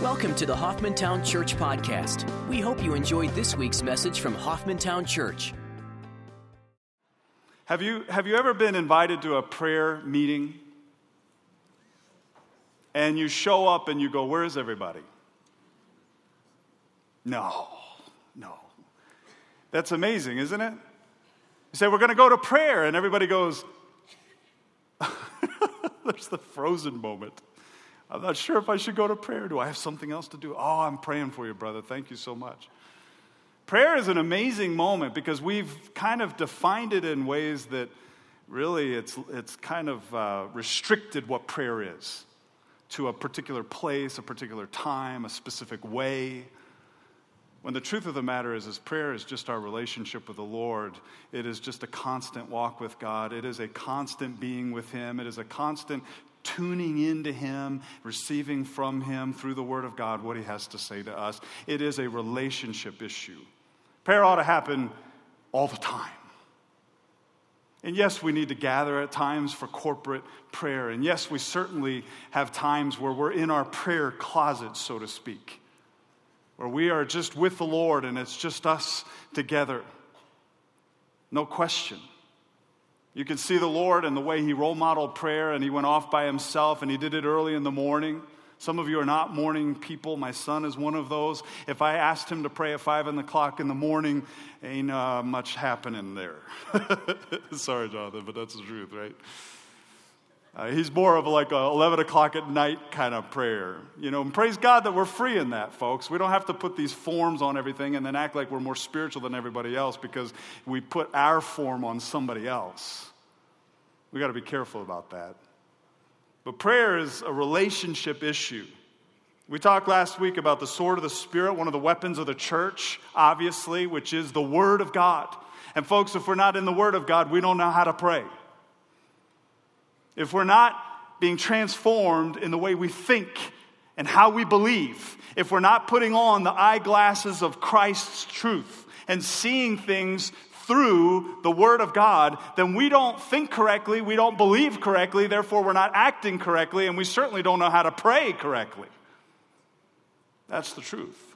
Welcome to the Hoffmantown Church Podcast. We hope you enjoyed this week's message from Hoffmantown Church. Have you, have you ever been invited to a prayer meeting and you show up and you go, Where is everybody? No, no. That's amazing, isn't it? You say, We're going to go to prayer, and everybody goes, There's the frozen moment. I'm not sure if I should go to prayer. Do I have something else to do? Oh, I'm praying for you, brother. Thank you so much. Prayer is an amazing moment because we've kind of defined it in ways that really it's, it's kind of uh, restricted what prayer is to a particular place, a particular time, a specific way. When the truth of the matter is, is prayer is just our relationship with the Lord. It is just a constant walk with God. It is a constant being with Him. It is a constant tuning into Him, receiving from Him through the Word of God what He has to say to us. It is a relationship issue. Prayer ought to happen all the time. And yes, we need to gather at times for corporate prayer. And yes, we certainly have times where we're in our prayer closet, so to speak, where we are just with the Lord and it's just us together. No question. You can see the Lord and the way He role modeled prayer, and He went off by Himself, and He did it early in the morning. Some of you are not morning people. My son is one of those. If I asked him to pray at 5 in the clock in the morning, ain't uh, much happening there. Sorry, Jonathan, but that's the truth, right? Uh, he's more of like a 11 o'clock at night kind of prayer. You know, and praise God that we're free in that, folks. We don't have to put these forms on everything and then act like we're more spiritual than everybody else because we put our form on somebody else. We got to be careful about that. But prayer is a relationship issue. We talked last week about the sword of the Spirit, one of the weapons of the church, obviously, which is the Word of God. And folks, if we're not in the Word of God, we don't know how to pray. If we're not being transformed in the way we think and how we believe, if we're not putting on the eyeglasses of Christ's truth and seeing things through the Word of God, then we don't think correctly, we don't believe correctly, therefore we're not acting correctly, and we certainly don't know how to pray correctly. That's the truth.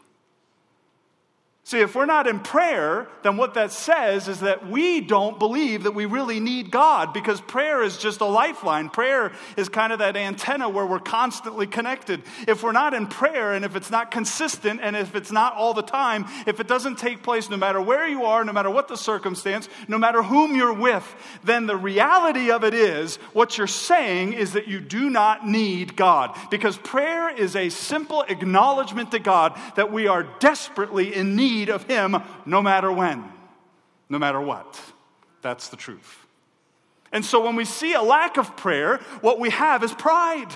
See, if we're not in prayer, then what that says is that we don't believe that we really need God because prayer is just a lifeline. Prayer is kind of that antenna where we're constantly connected. If we're not in prayer and if it's not consistent and if it's not all the time, if it doesn't take place no matter where you are, no matter what the circumstance, no matter whom you're with, then the reality of it is what you're saying is that you do not need God because prayer is a simple acknowledgement to God that we are desperately in need need of Him no matter when, no matter what. That's the truth. And so when we see a lack of prayer, what we have is pride.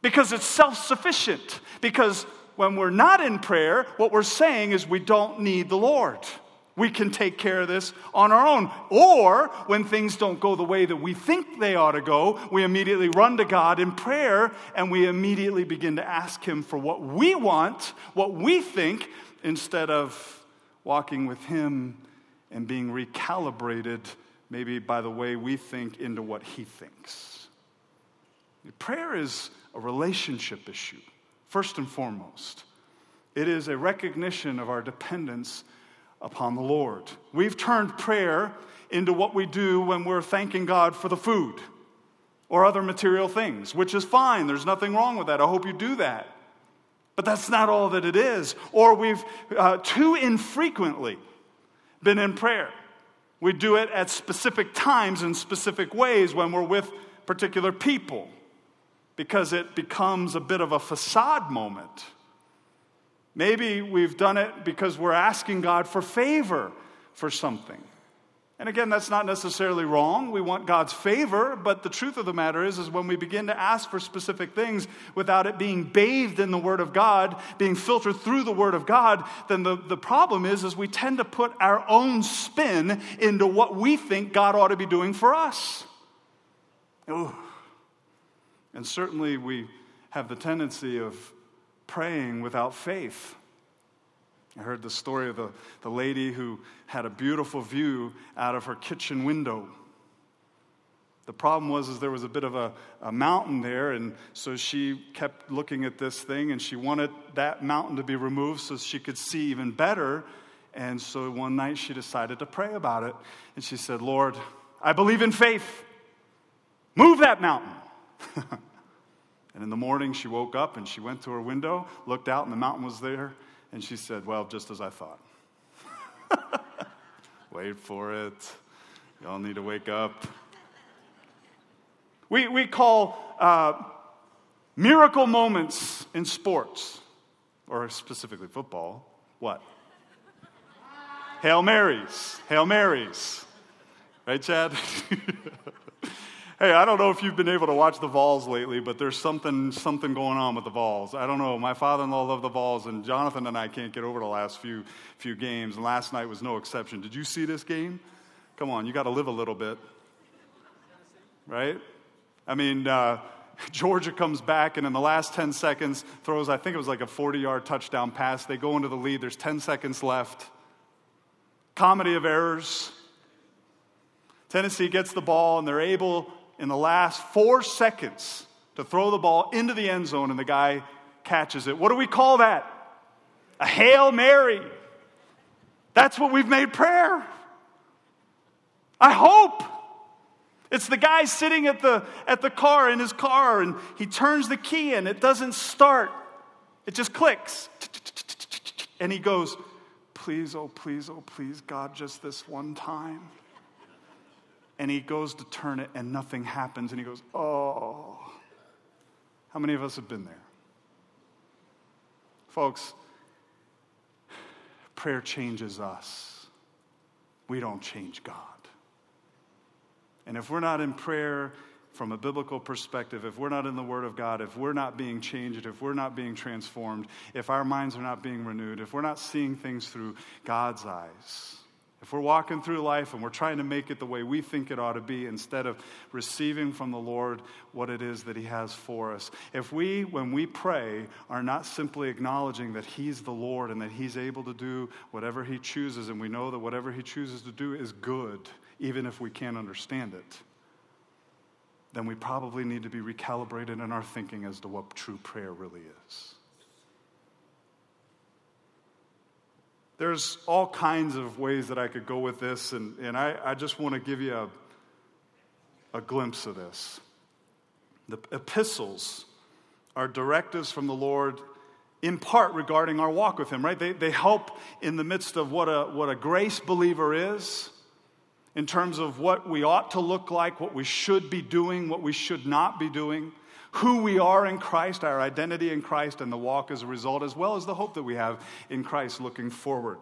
Because it's self sufficient. Because when we're not in prayer, what we're saying is we don't need the Lord. We can take care of this on our own. Or when things don't go the way that we think they ought to go, we immediately run to God in prayer and we immediately begin to ask Him for what we want, what we think, instead of walking with Him and being recalibrated, maybe by the way we think, into what He thinks. Prayer is a relationship issue, first and foremost. It is a recognition of our dependence upon the Lord. We've turned prayer into what we do when we're thanking God for the food or other material things, which is fine. There's nothing wrong with that. I hope you do that. But that's not all that it is. Or we've uh, too infrequently been in prayer. We do it at specific times in specific ways when we're with particular people because it becomes a bit of a facade moment. Maybe we've done it because we're asking God for favor for something. And again, that's not necessarily wrong. We want God's favor, but the truth of the matter is, is when we begin to ask for specific things without it being bathed in the Word of God, being filtered through the Word of God, then the, the problem is, is we tend to put our own spin into what we think God ought to be doing for us. Ooh. And certainly we have the tendency of praying without faith. I heard the story of the, the lady who had a beautiful view out of her kitchen window. The problem was is there was a bit of a, a mountain there, and so she kept looking at this thing, and she wanted that mountain to be removed so she could see even better. And so one night she decided to pray about it, and she said, "Lord, I believe in faith. Move that mountain." and in the morning she woke up and she went to her window, looked out, and the mountain was there, and she said, "Well, just as I thought." Wait for it. Y'all need to wake up. We, we call uh, miracle moments in sports, or specifically football, what? Hail Marys. Hail Marys. Right, Chad? hey, I don't know if you've been able to watch the Vols lately, but there's something, something going on with the Vols. I don't know. My father in law loved the Vols, and Jonathan and I can't get over the last few, few games, and last night was no exception. Did you see this game? Come on, you got to live a little bit. Right? I mean, uh, Georgia comes back and in the last 10 seconds throws, I think it was like a 40 yard touchdown pass. They go into the lead. There's 10 seconds left. Comedy of errors. Tennessee gets the ball and they're able in the last four seconds to throw the ball into the end zone and the guy catches it. What do we call that? A Hail Mary. That's what we've made prayer. I hope. It's the guy sitting at the, at the car in his car and he turns the key and it doesn't start. It just clicks. And he goes, Please, oh, please, oh, please, God, just this one time. And he goes to turn it and nothing happens. And he goes, Oh. How many of us have been there? Folks, prayer changes us, we don't change God. And if we're not in prayer from a biblical perspective, if we're not in the Word of God, if we're not being changed, if we're not being transformed, if our minds are not being renewed, if we're not seeing things through God's eyes, if we're walking through life and we're trying to make it the way we think it ought to be instead of receiving from the Lord what it is that He has for us, if we, when we pray, are not simply acknowledging that He's the Lord and that He's able to do whatever He chooses, and we know that whatever He chooses to do is good, even if we can't understand it, then we probably need to be recalibrated in our thinking as to what true prayer really is. There's all kinds of ways that I could go with this, and, and I, I just want to give you a, a glimpse of this. The epistles are directives from the Lord in part regarding our walk with Him, right? They, they help in the midst of what a, what a grace believer is, in terms of what we ought to look like, what we should be doing, what we should not be doing, who we are in Christ, our identity in Christ, and the walk as a result, as well as the hope that we have in Christ looking forward.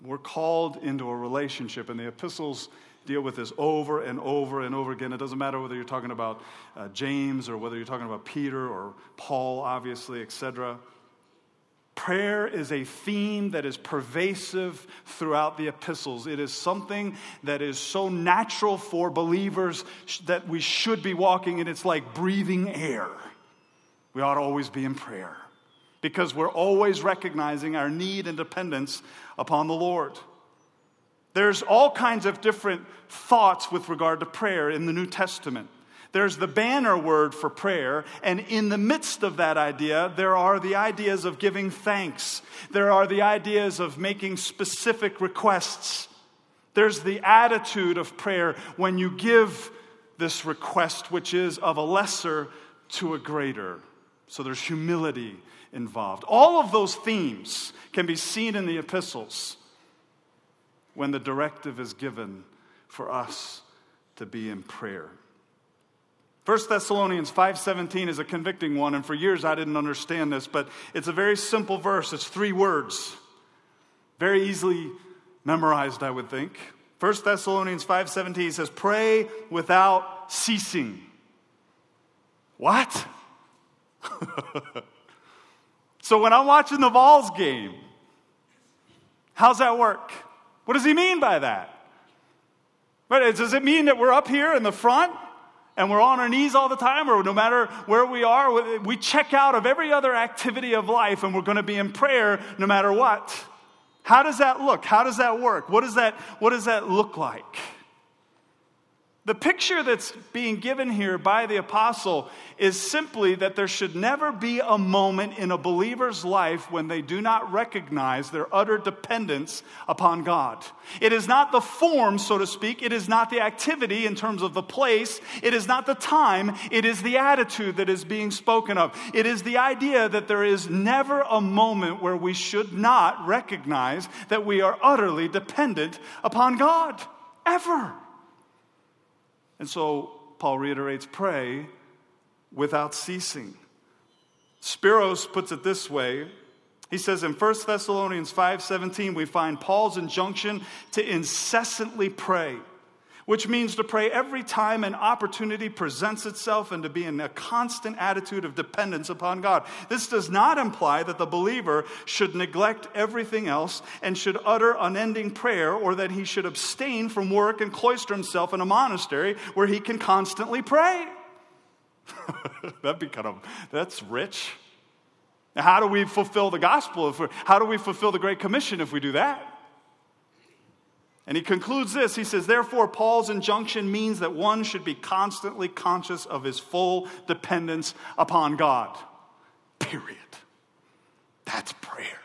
We're called into a relationship, and the epistles deal with this over and over and over again. It doesn't matter whether you're talking about uh, James or whether you're talking about Peter or Paul, obviously, etc. Prayer is a theme that is pervasive throughout the epistles. It is something that is so natural for believers that we should be walking in. It's like breathing air. We ought to always be in prayer because we're always recognizing our need and dependence upon the Lord. There's all kinds of different thoughts with regard to prayer in the New Testament. There's the banner word for prayer, and in the midst of that idea, there are the ideas of giving thanks. There are the ideas of making specific requests. There's the attitude of prayer when you give this request, which is of a lesser to a greater. So there's humility involved. All of those themes can be seen in the epistles when the directive is given for us to be in prayer. 1 Thessalonians 5:17 is a convicting one and for years I didn't understand this but it's a very simple verse it's three words very easily memorized I would think 1 Thessalonians 5:17 says pray without ceasing What? so when I'm watching the Vols game how's that work? What does he mean by that? Does it mean that we're up here in the front and we're on our knees all the time, or no matter where we are, we check out of every other activity of life and we're going to be in prayer no matter what. How does that look? How does that work? What does that, what does that look like? The picture that's being given here by the apostle is simply that there should never be a moment in a believer's life when they do not recognize their utter dependence upon God. It is not the form, so to speak, it is not the activity in terms of the place, it is not the time, it is the attitude that is being spoken of. It is the idea that there is never a moment where we should not recognize that we are utterly dependent upon God. Ever. And so Paul reiterates pray without ceasing. Spiros puts it this way. He says in 1 Thessalonians 5:17 we find Paul's injunction to incessantly pray which means to pray every time an opportunity presents itself and to be in a constant attitude of dependence upon God. This does not imply that the believer should neglect everything else and should utter unending prayer or that he should abstain from work and cloister himself in a monastery where he can constantly pray. That'd be kind of, that's rich. how do we fulfill the gospel? If how do we fulfill the Great Commission if we do that? And he concludes this. He says, Therefore, Paul's injunction means that one should be constantly conscious of his full dependence upon God. Period. That's prayer.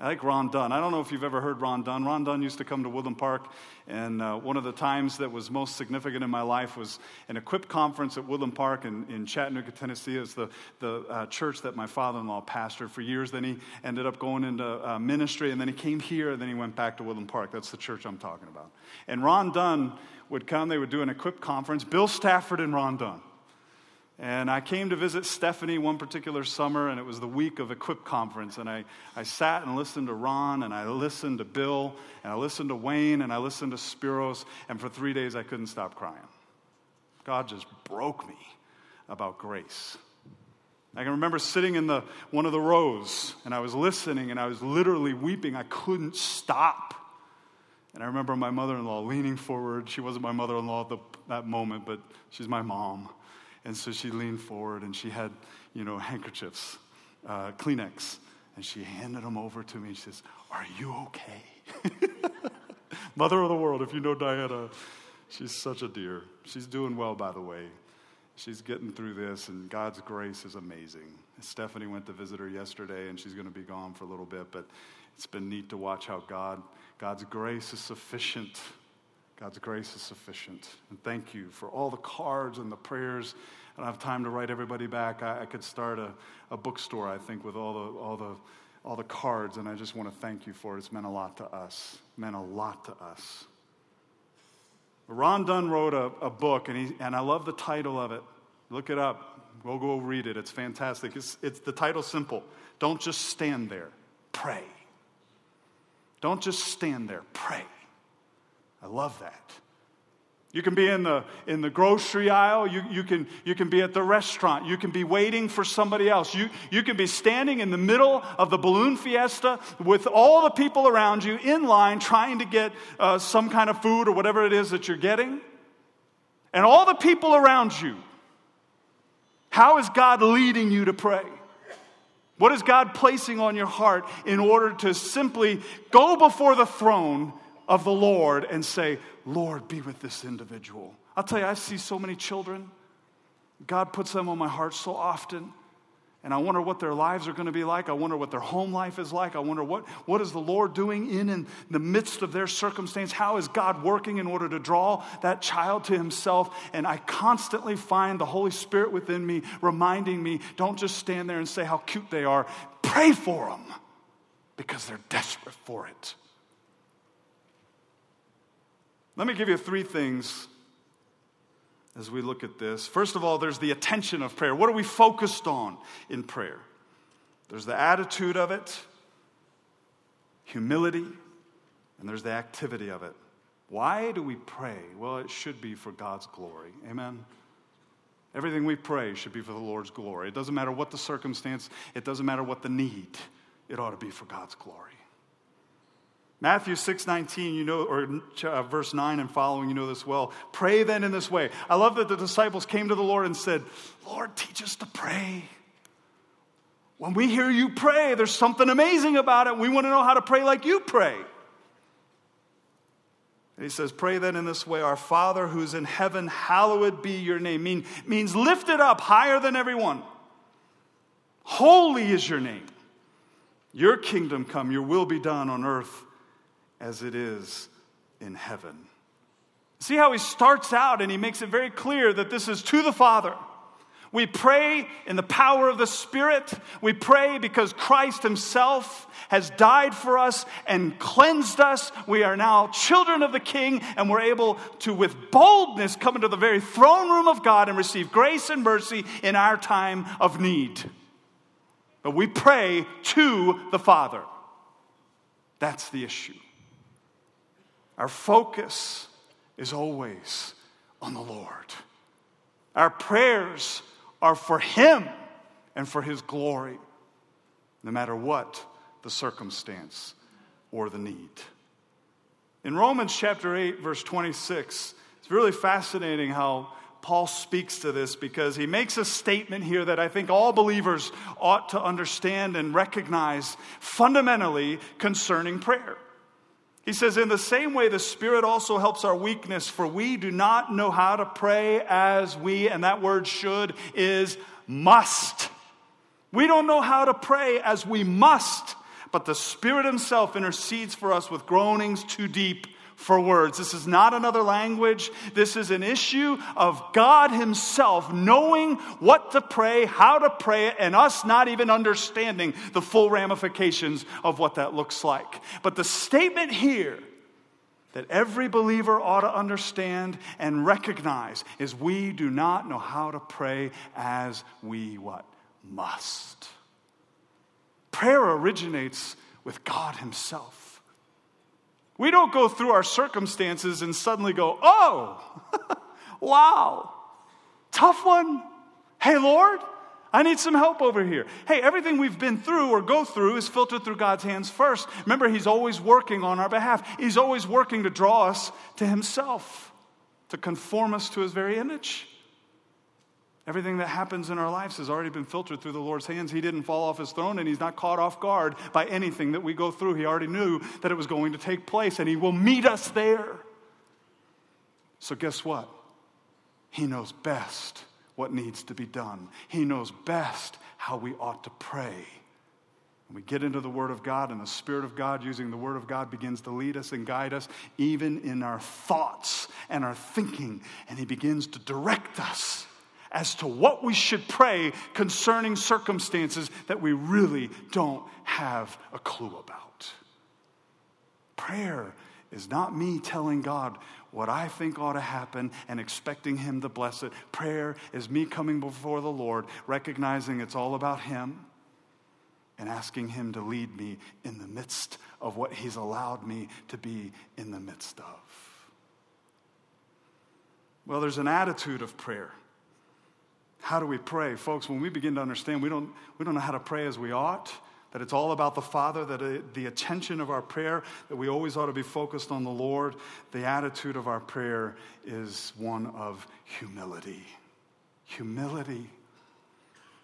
I like Ron Dunn. I don't know if you've ever heard Ron Dunn. Ron Dunn used to come to Woodland Park, and uh, one of the times that was most significant in my life was an Equip conference at Woodland Park in, in Chattanooga, Tennessee. It's the, the uh, church that my father in law pastored for years. Then he ended up going into uh, ministry, and then he came here, and then he went back to Woodland Park. That's the church I'm talking about. And Ron Dunn would come, they would do an Equip conference, Bill Stafford and Ron Dunn. And I came to visit Stephanie one particular summer, and it was the week of Equip Conference. And I, I sat and listened to Ron, and I listened to Bill, and I listened to Wayne, and I listened to Spiros, and for three days I couldn't stop crying. God just broke me about grace. I can remember sitting in the, one of the rows, and I was listening, and I was literally weeping. I couldn't stop. And I remember my mother in law leaning forward. She wasn't my mother in law at the, that moment, but she's my mom. And so she leaned forward and she had, you know, handkerchiefs, uh, Kleenex, and she handed them over to me. And She says, Are you okay? Mother of the world, if you know Diana, she's such a dear. She's doing well, by the way. She's getting through this, and God's grace is amazing. Stephanie went to visit her yesterday, and she's going to be gone for a little bit, but it's been neat to watch how God, God's grace is sufficient God's grace is sufficient. And thank you for all the cards and the prayers. I don't have time to write everybody back. I, I could start a, a bookstore, I think, with all the, all, the, all the cards, and I just want to thank you for it. It's meant a lot to us. Meant a lot to us. Ron Dunn wrote a, a book, and, he, and I love the title of it. Look it up. We'll go read it. It's fantastic. It's, it's the title's simple. Don't just stand there. Pray. Don't just stand there. Pray. I love that. You can be in the, in the grocery aisle. You, you, can, you can be at the restaurant. You can be waiting for somebody else. You, you can be standing in the middle of the balloon fiesta with all the people around you in line trying to get uh, some kind of food or whatever it is that you're getting. And all the people around you. How is God leading you to pray? What is God placing on your heart in order to simply go before the throne of the Lord and say, Lord, be with this individual. I'll tell you, I see so many children. God puts them on my heart so often. And I wonder what their lives are going to be like. I wonder what their home life is like. I wonder what, what is the Lord doing in, in the midst of their circumstance? How is God working in order to draw that child to himself? And I constantly find the Holy Spirit within me reminding me don't just stand there and say how cute they are. Pray for them because they're desperate for it. Let me give you three things as we look at this. First of all, there's the attention of prayer. What are we focused on in prayer? There's the attitude of it, humility, and there's the activity of it. Why do we pray? Well, it should be for God's glory. Amen. Everything we pray should be for the Lord's glory. It doesn't matter what the circumstance, it doesn't matter what the need. It ought to be for God's glory. Matthew 6:19, you know, or uh, verse 9 and following, you know this well. Pray then in this way. I love that the disciples came to the Lord and said, Lord, teach us to pray. When we hear you pray, there's something amazing about it. We want to know how to pray like you pray. And he says, Pray then in this way Our Father who's in heaven, hallowed be your name. Mean, means lifted up higher than everyone. Holy is your name. Your kingdom come, your will be done on earth as it is in heaven. See how he starts out and he makes it very clear that this is to the Father. We pray in the power of the Spirit. We pray because Christ Himself has died for us and cleansed us. We are now children of the King, and we're able to, with boldness, come into the very throne room of God and receive grace and mercy in our time of need. But we pray to the Father. That's the issue. Our focus is always on the Lord. Our prayers are for Him and for His glory, no matter what the circumstance or the need. In Romans chapter 8, verse 26, it's really fascinating how Paul speaks to this because he makes a statement here that I think all believers ought to understand and recognize fundamentally concerning prayer. He says, In the same way, the Spirit also helps our weakness, for we do not know how to pray as we, and that word should is must. We don't know how to pray as we must, but the Spirit Himself intercedes for us with groanings too deep for words. This is not another language. This is an issue of God Himself knowing what to pray, how to pray it, and us not even understanding the full ramifications of what that looks like. But the statement here that every believer ought to understand and recognize is we do not know how to pray as we what must. Prayer originates with God Himself. We don't go through our circumstances and suddenly go, oh, wow, tough one. Hey, Lord, I need some help over here. Hey, everything we've been through or go through is filtered through God's hands first. Remember, He's always working on our behalf, He's always working to draw us to Himself, to conform us to His very image. Everything that happens in our lives has already been filtered through the Lord's hands. He didn't fall off his throne and he's not caught off guard by anything that we go through. He already knew that it was going to take place and he will meet us there. So, guess what? He knows best what needs to be done, he knows best how we ought to pray. When we get into the Word of God and the Spirit of God using the Word of God begins to lead us and guide us, even in our thoughts and our thinking, and He begins to direct us as to what we should pray concerning circumstances that we really don't have a clue about. Prayer is not me telling God what I think ought to happen and expecting Him to bless it. Prayer is me coming before the Lord, recognizing it's all about Him and asking Him to lead me in the midst of what He's allowed me to be in the midst of. Well, there's an attitude of prayer. How do we pray? Folks, when we begin to understand we don't, we don't know how to pray as we ought, that it's all about the Father, that the attention of our prayer, that we always ought to be focused on the Lord, the attitude of our prayer is one of humility. Humility.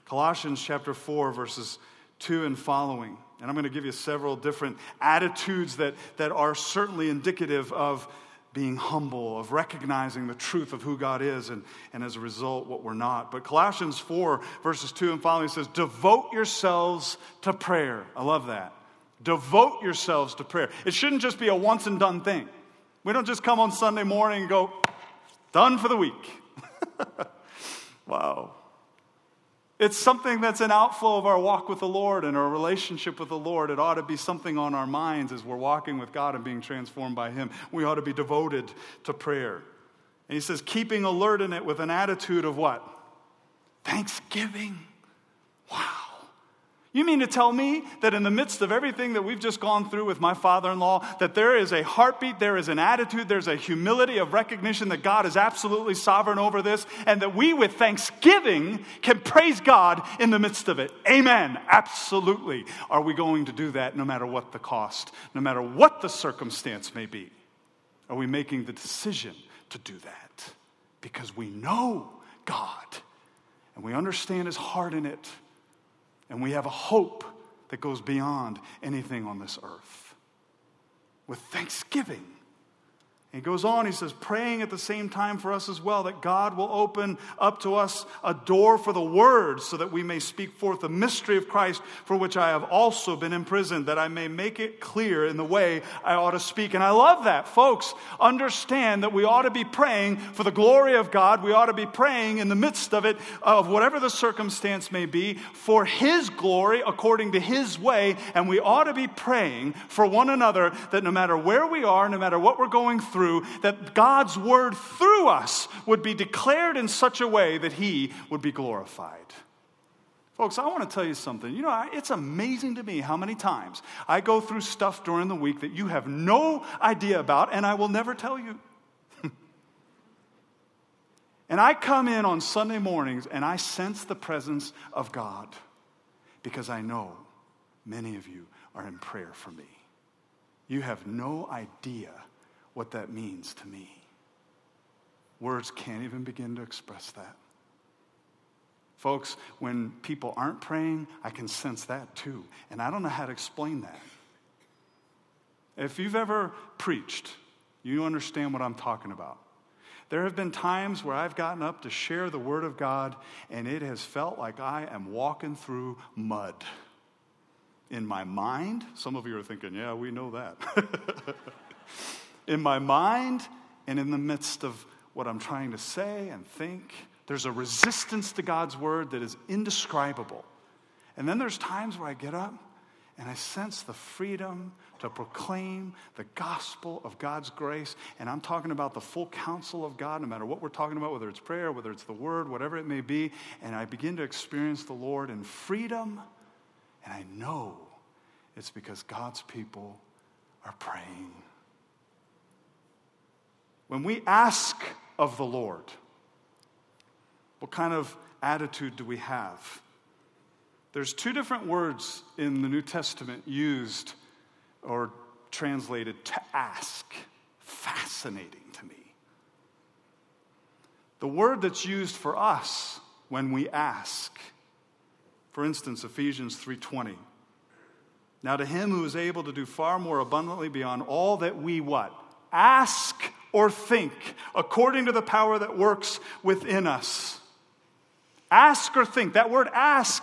Colossians chapter 4, verses 2 and following. And I'm going to give you several different attitudes that, that are certainly indicative of being humble, of recognizing the truth of who God is, and, and as a result, what we're not. But Colossians 4, verses 2 and following says, Devote yourselves to prayer. I love that. Devote yourselves to prayer. It shouldn't just be a once and done thing. We don't just come on Sunday morning and go, done for the week. wow. It's something that's an outflow of our walk with the Lord and our relationship with the Lord. It ought to be something on our minds as we're walking with God and being transformed by Him. We ought to be devoted to prayer. And He says, keeping alert in it with an attitude of what? Thanksgiving. You mean to tell me that in the midst of everything that we've just gone through with my father in law, that there is a heartbeat, there is an attitude, there's a humility of recognition that God is absolutely sovereign over this, and that we with thanksgiving can praise God in the midst of it? Amen. Absolutely. Are we going to do that no matter what the cost, no matter what the circumstance may be? Are we making the decision to do that? Because we know God and we understand His heart in it and we have a hope that goes beyond anything on this earth. With thanksgiving, He goes on, he says, praying at the same time for us as well, that God will open up to us a door for the word so that we may speak forth the mystery of Christ for which I have also been imprisoned, that I may make it clear in the way I ought to speak. And I love that. Folks, understand that we ought to be praying for the glory of God. We ought to be praying in the midst of it, of whatever the circumstance may be, for His glory according to His way. And we ought to be praying for one another that no matter where we are, no matter what we're going through, through, that God's word through us would be declared in such a way that he would be glorified. Folks, I want to tell you something. You know, it's amazing to me how many times I go through stuff during the week that you have no idea about, and I will never tell you. and I come in on Sunday mornings and I sense the presence of God because I know many of you are in prayer for me. You have no idea what that means to me. Words can't even begin to express that. Folks, when people aren't praying, I can sense that too. And I don't know how to explain that. If you've ever preached, you understand what I'm talking about. There have been times where I've gotten up to share the Word of God, and it has felt like I am walking through mud. In my mind, some of you are thinking, yeah, we know that. in my mind and in the midst of what I'm trying to say and think. There's a resistance to God's word that is indescribable. And then there's times where I get up and I sense the freedom to proclaim the gospel of God's grace. And I'm talking about the full counsel of God, no matter what we're talking about, whether it's prayer, whether it's the word, whatever it may be. And I begin to experience the Lord in freedom. And I know it's because God's people are praying. When we ask of the Lord, what kind of attitude do we have? There's two different words in the New Testament used or translated to ask. Fascinating to me. The word that's used for us when we ask. For instance, Ephesians 3:20. Now to him who is able to do far more abundantly beyond all that we what? Ask or think according to the power that works within us. Ask or think. That word ask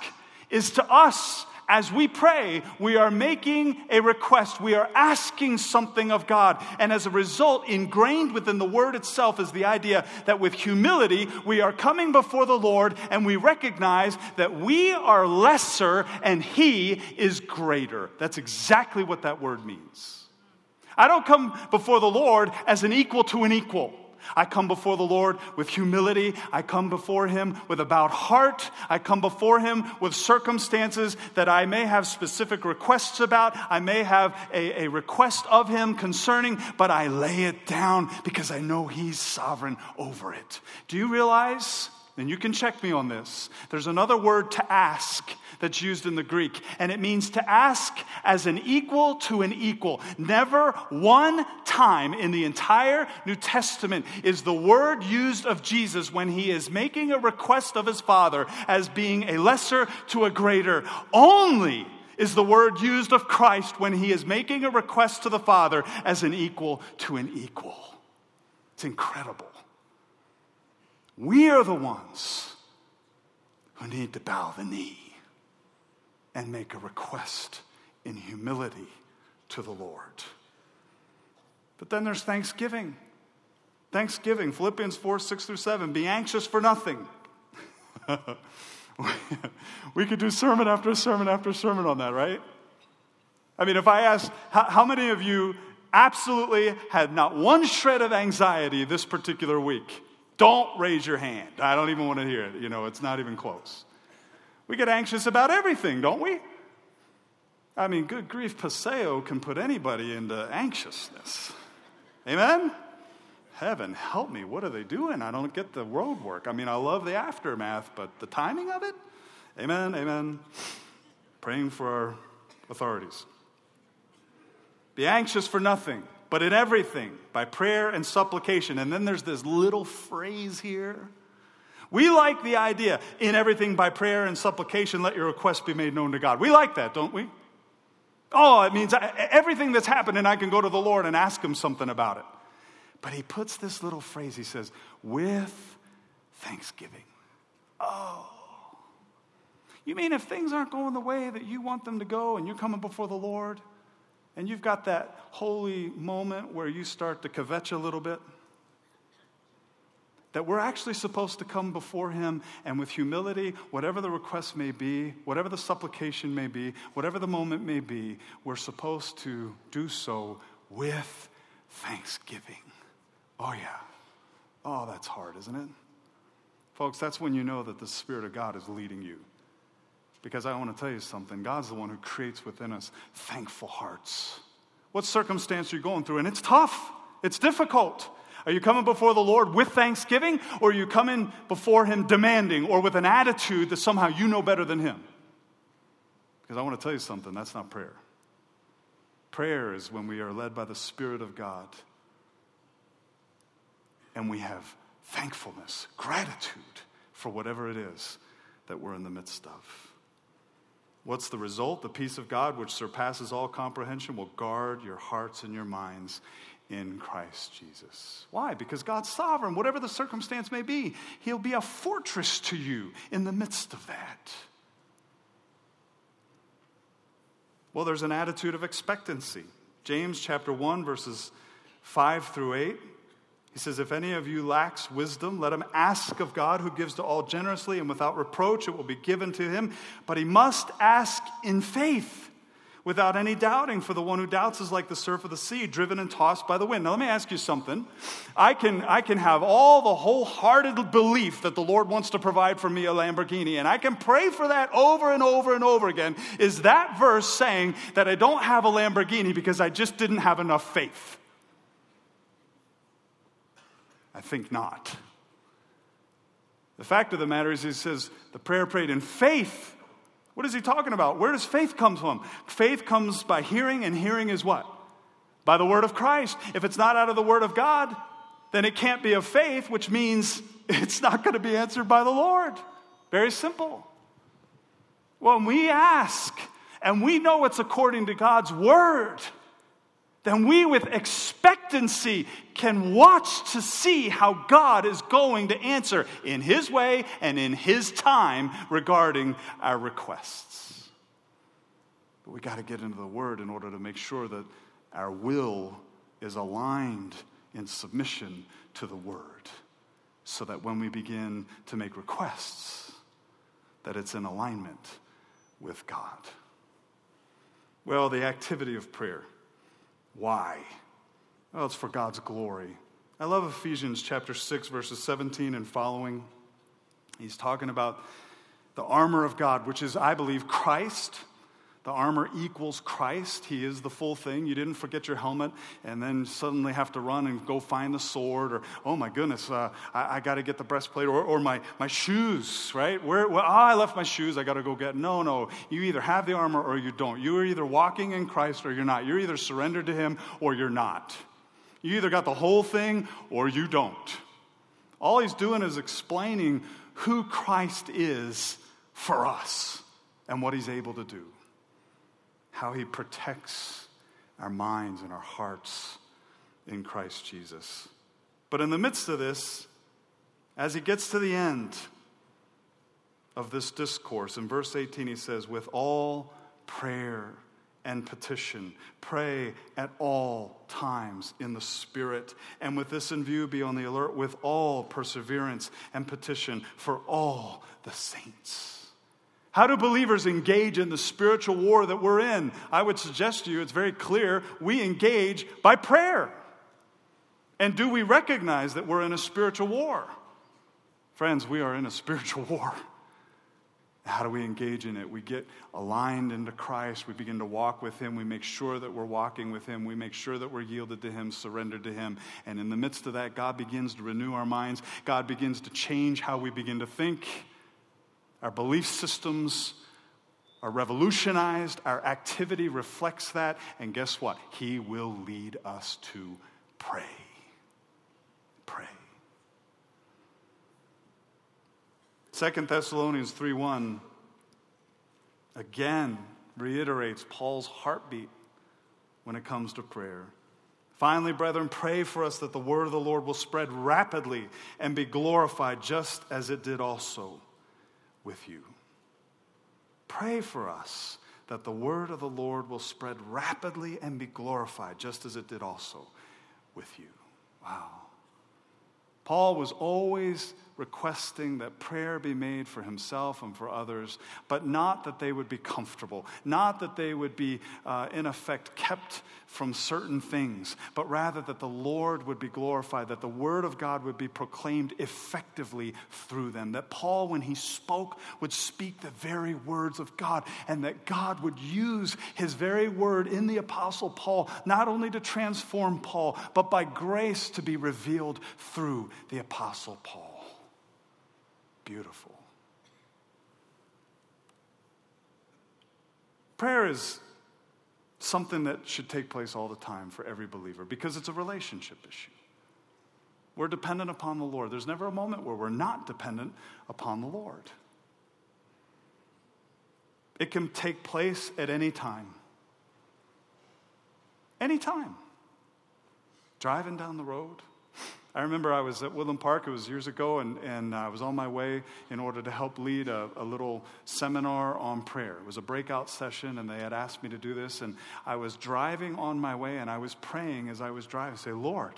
is to us as we pray, we are making a request. We are asking something of God. And as a result, ingrained within the word itself is the idea that with humility, we are coming before the Lord and we recognize that we are lesser and He is greater. That's exactly what that word means. I don't come before the Lord as an equal to an equal. I come before the Lord with humility. I come before Him with a bowed heart. I come before Him with circumstances that I may have specific requests about. I may have a, a, request of Him concerning, but I lay it down because I know He's sovereign over it. Do you realize? And you can check me on this. There's another word to ask that's used in the Greek, and it means to ask as an equal to an equal. Never one time in the entire New Testament is the word used of Jesus when he is making a request of his Father as being a lesser to a greater. Only is the word used of Christ when he is making a request to the Father as an equal to an equal. It's incredible. We are the ones who need to bow the knee and make a request in humility to the Lord. But then there's thanksgiving. Thanksgiving, Philippians 4 6 through 7. Be anxious for nothing. we could do sermon after sermon after sermon on that, right? I mean, if I how, how many of you absolutely had not one shred of anxiety this particular week? Don't raise your hand. I don't even want to hear it. You know, it's not even close. We get anxious about everything, don't we? I mean, good grief, Paseo can put anybody into anxiousness. Amen? Heaven, help me. What are they doing? I don't get the road work. I mean, I love the aftermath, but the timing of it? Amen, amen. Praying for our authorities. Be anxious for nothing, but in everything, by prayer and supplication. And then there's this little phrase here we like the idea in everything by prayer and supplication, let your request be made known to God. We like that, don't we? Oh, it means everything that's happened, and I can go to the Lord and ask Him something about it. But he puts this little phrase, he says, with thanksgiving. Oh. You mean if things aren't going the way that you want them to go and you're coming before the Lord and you've got that holy moment where you start to kvetch a little bit? That we're actually supposed to come before Him and with humility, whatever the request may be, whatever the supplication may be, whatever the moment may be, we're supposed to do so with thanksgiving. Oh, yeah. Oh, that's hard, isn't it? Folks, that's when you know that the Spirit of God is leading you. Because I want to tell you something God's the one who creates within us thankful hearts. What circumstance are you going through? And it's tough, it's difficult. Are you coming before the Lord with thanksgiving, or are you coming before Him demanding or with an attitude that somehow you know better than Him? Because I want to tell you something that's not prayer. Prayer is when we are led by the Spirit of God and we have thankfulness, gratitude for whatever it is that we're in the midst of. What's the result? The peace of God, which surpasses all comprehension, will guard your hearts and your minds in Christ Jesus. Why? Because God's sovereign. Whatever the circumstance may be, He'll be a fortress to you in the midst of that. Well, there's an attitude of expectancy. James chapter 1, verses 5 through 8. He says, If any of you lacks wisdom, let him ask of God, who gives to all generously and without reproach. It will be given to him. But he must ask in faith without any doubting, for the one who doubts is like the surf of the sea, driven and tossed by the wind. Now, let me ask you something. I can, I can have all the wholehearted belief that the Lord wants to provide for me a Lamborghini, and I can pray for that over and over and over again. Is that verse saying that I don't have a Lamborghini because I just didn't have enough faith? I think not. The fact of the matter is, he says the prayer prayed in faith what is he talking about? Where does faith come from? Faith comes by hearing, and hearing is what? By the word of Christ. If it's not out of the word of God, then it can't be of faith, which means it's not going to be answered by the Lord. Very simple. When we ask and we know it's according to God's word, then we with expectancy can watch to see how God is going to answer in His way and in His time regarding our requests. But we got to get into the Word in order to make sure that our will is aligned in submission to the Word so that when we begin to make requests, that it's in alignment with God. Well, the activity of prayer. Why? Well, it's for God's glory. I love Ephesians chapter 6, verses 17 and following. He's talking about the armor of God, which is, I believe, Christ. The armor equals Christ. He is the full thing. You didn't forget your helmet and then suddenly have to run and go find the sword, or, oh my goodness, uh, I, I got to get the breastplate, or, or my, my shoes, right? Where, where oh, I left my shoes, I got to go get. No, no. You either have the armor or you don't. You are either walking in Christ or you're not. You're either surrendered to Him or you're not. You either got the whole thing or you don't. All He's doing is explaining who Christ is for us and what He's able to do how he protects our minds and our hearts in Christ Jesus. But in the midst of this, as he gets to the end of this discourse, in verse 18, he says, With all prayer and petition, pray at all times in the Spirit. And with this in view, be on the alert with all perseverance and petition for all the saints. How do believers engage in the spiritual war that we're in? I would suggest to you, it's very clear, we engage by prayer. And do we recognize that we're in a spiritual war? Friends, we are in a spiritual war. How do we engage in it? We get aligned into Christ. We begin to walk with Him. We make sure that we're walking with Him. We make sure that we're yielded to Him, surrendered to Him. And in the midst of that, God begins to renew our minds. God begins to change how we begin to think. Our belief systems are revolutionized. Our activity reflects that. And guess what? He will lead us to pray. Pray. Second Thessalonians 3:1 again reiterates Paul's heartbeat when it comes to prayer. Finally, brethren, pray for us that the word of the Lord will spread rapidly and be glorified, just as it did also with you. Pray for us that the word of the Lord will spread rapidly and be glorified, just as it did also with you. Wow. Paul was always requesting that prayer be made for himself and for others, but not that they would be comfortable, not that they would be, uh, in effect, kept from certain things, but rather that the Lord would be glorified, that the word of God would be proclaimed effectively through them. That Paul, when he spoke, would speak the very words of God, and that God would use his very word in the Apostle Paul, not only to transform Paul, but by grace to be revealed through the Apostle Paul beautiful. Prayer is something that should take place all the time for every believer because it's a relationship issue. We're dependent upon the Lord. There's never a moment where we're not dependent upon the Lord. It can take place at any time. Any time. Driving down the road I remember I was at Woodland Park, it was years ago, and, and I was on my way in order to help lead a, a, little seminar on prayer. It was a breakout session, and they had asked me to do this. And I was driving on my way, and I was praying as I was driving, say, Lord,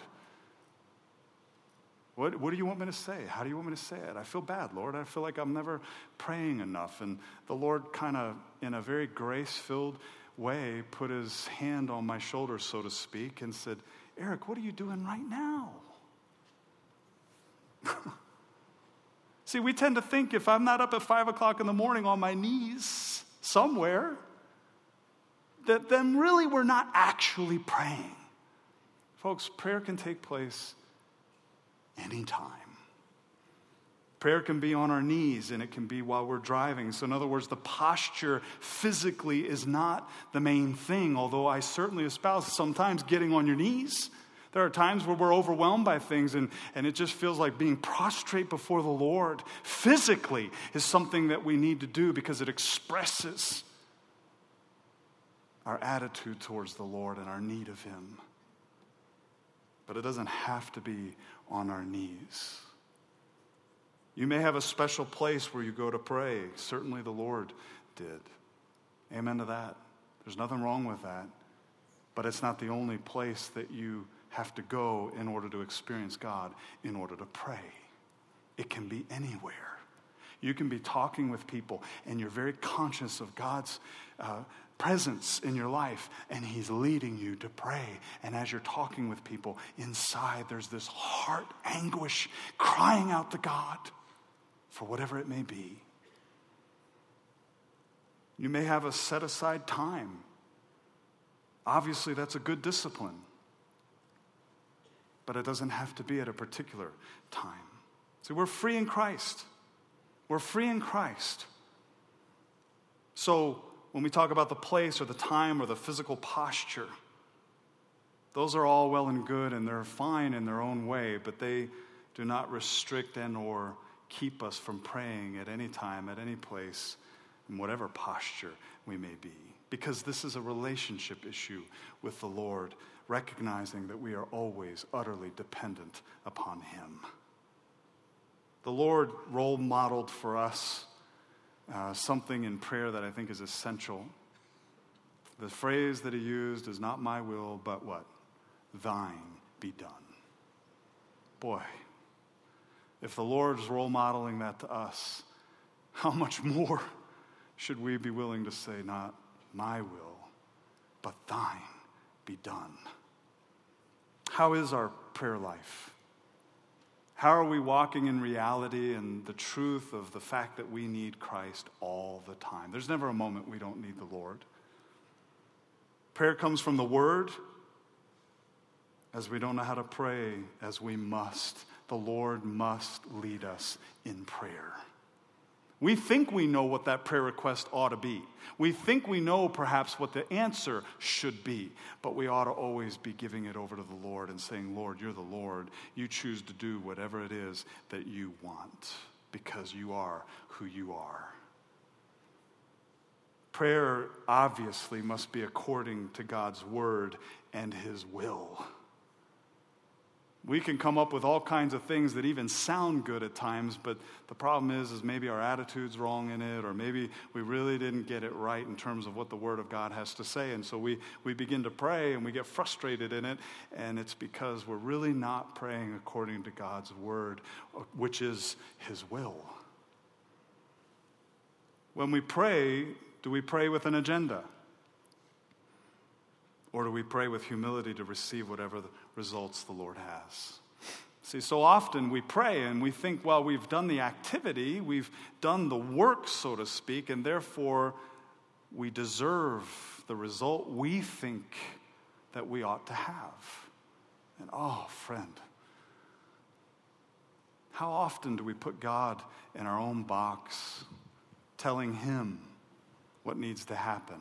what, what do you want me to say? How do you want me to say it? I feel bad, Lord. I feel like I'm never praying enough. And the Lord, kind of in a very grace filled way, put his hand on my shoulder, so to speak, and said, Eric, what are you doing right now? See, we tend to think if I'm not up at five o'clock in the morning on my knees somewhere, that then really we're not actually praying. Folks, prayer can take place anytime. Prayer can be on our knees and it can be while we're driving. So, in other words, the posture physically is not the main thing, although I certainly espouse sometimes getting on your knees there are times where we're overwhelmed by things and, and it just feels like being prostrate before the Lord physically is something that we need to do because it expresses our attitude towards the Lord and our need of Him. But it doesn't have to be on our knees. You may have a special place where you go to pray. Certainly the Lord did. Amen to that. There's nothing wrong with that. But it's not the only place that you have to go in order to experience God, in order to pray. It can be anywhere. You can be talking with people and you're very conscious of God's uh, presence in your life and He's leading you to pray. And as you're talking with people, inside there's this heart anguish crying out to God for whatever it may be. You may have a set aside time. Obviously, that's a good discipline but it doesn't have to be at a particular time. See, we're free in Christ. We're free in Christ. So, when we talk about the place or the time or the physical posture, those are all well and good and they're fine in their own way, but they do not restrict and or keep us from praying at any time, at any place, in whatever posture we may be. Because this is a relationship issue with the Lord recognizing that we are always utterly dependent upon Him. The Lord role modeled for us uh, something in prayer that I think is essential. The phrase that He used is not my will, but what? Thine be done. Boy, if the Lord is role modeling that to us, how much more should we be willing to say, not my will, but thine be done? How is our prayer life? How are we walking in reality and the truth of the fact that we need Christ all the time? There's never a moment we don't need the Lord. Prayer comes from the Word. As we don't know how to pray as we must, the Lord must lead us in prayer. We think we know what that prayer request ought to be. We think we know perhaps what the answer should be, but we ought to always be giving it over to the Lord and saying, Lord, you're the Lord. You choose to do whatever it is that you want because you are who you are. Prayer obviously must be according to God's word and his will. We can come up with all kinds of things that even sound good at times, but the problem is, is maybe our attitude's wrong in it, or maybe we really didn't get it right in terms of what the Word of God has to say. And so we, we begin to pray and we get frustrated in it, and it's because we're really not praying according to God's Word, uh, which is His will. When we pray, do we pray with an agenda? Or do we pray with humility to receive whatever the results the Lord has? See, so often we pray and we think, well, we've done the activity, we've done the work, so to speak, and therefore we deserve the result we think that we ought to have. And oh, friend, how often do we put God in our own box, telling Him what needs to happen?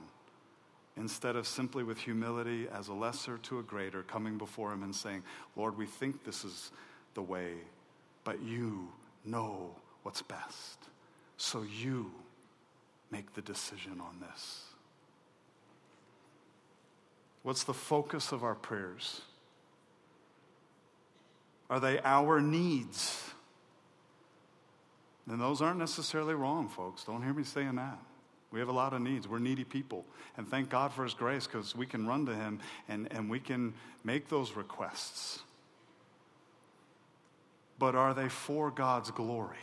Instead of simply with humility as a lesser to a greater, coming before Him and saying, Lord, we think this is the way, but you know what's best. So you make the decision on this. What's the focus of our prayers? Are they our needs? And those aren't necessarily wrong, folks. Don't hear me saying that. We have a lot of needs. We're needy people. And thank God for His grace because we can run to Him and, and we can make those requests. But are they for God's glory?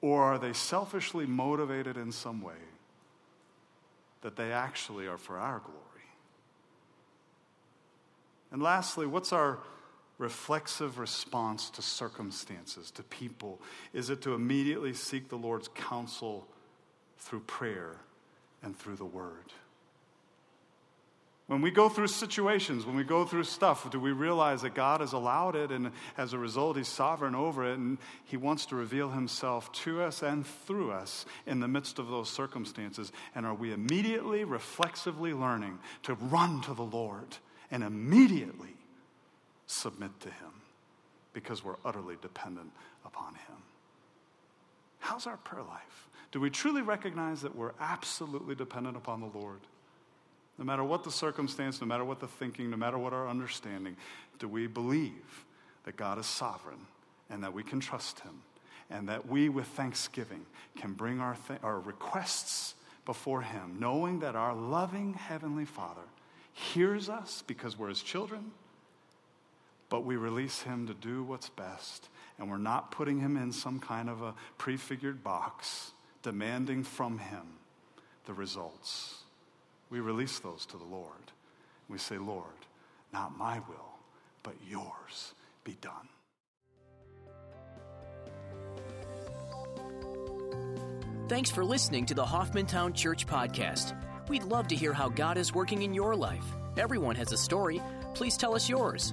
Or are they selfishly motivated in some way that they actually are for our glory? And lastly, what's our reflexive response to circumstances, to people? Is it to immediately seek the Lord's counsel? Through prayer and through the word. When we go through situations, when we go through stuff, do we realize that God has allowed it and as a result, He's sovereign over it and He wants to reveal Himself to us and through us in the midst of those circumstances? And are we immediately, reflexively learning to run to the Lord and immediately submit to Him because we're utterly dependent upon Him? How's our prayer life? Do we truly recognize that we're absolutely dependent upon the Lord? No matter what the circumstance, no matter what the thinking, no matter what our understanding, do we believe that God is sovereign and that we can trust Him and that we, with thanksgiving, can bring our, th- our requests before Him, knowing that our loving Heavenly Father hears us because we're His children, but we release Him to do what's best, and we're not putting Him in some kind of a prefigured box demanding from Him the results. We release those to the Lord. We say, Lord, not my will, but yours be done. Thanks for listening to the Hoffmantown Church Podcast. We'd love to hear how God is working in your life. Everyone has a story. Please tell us yours.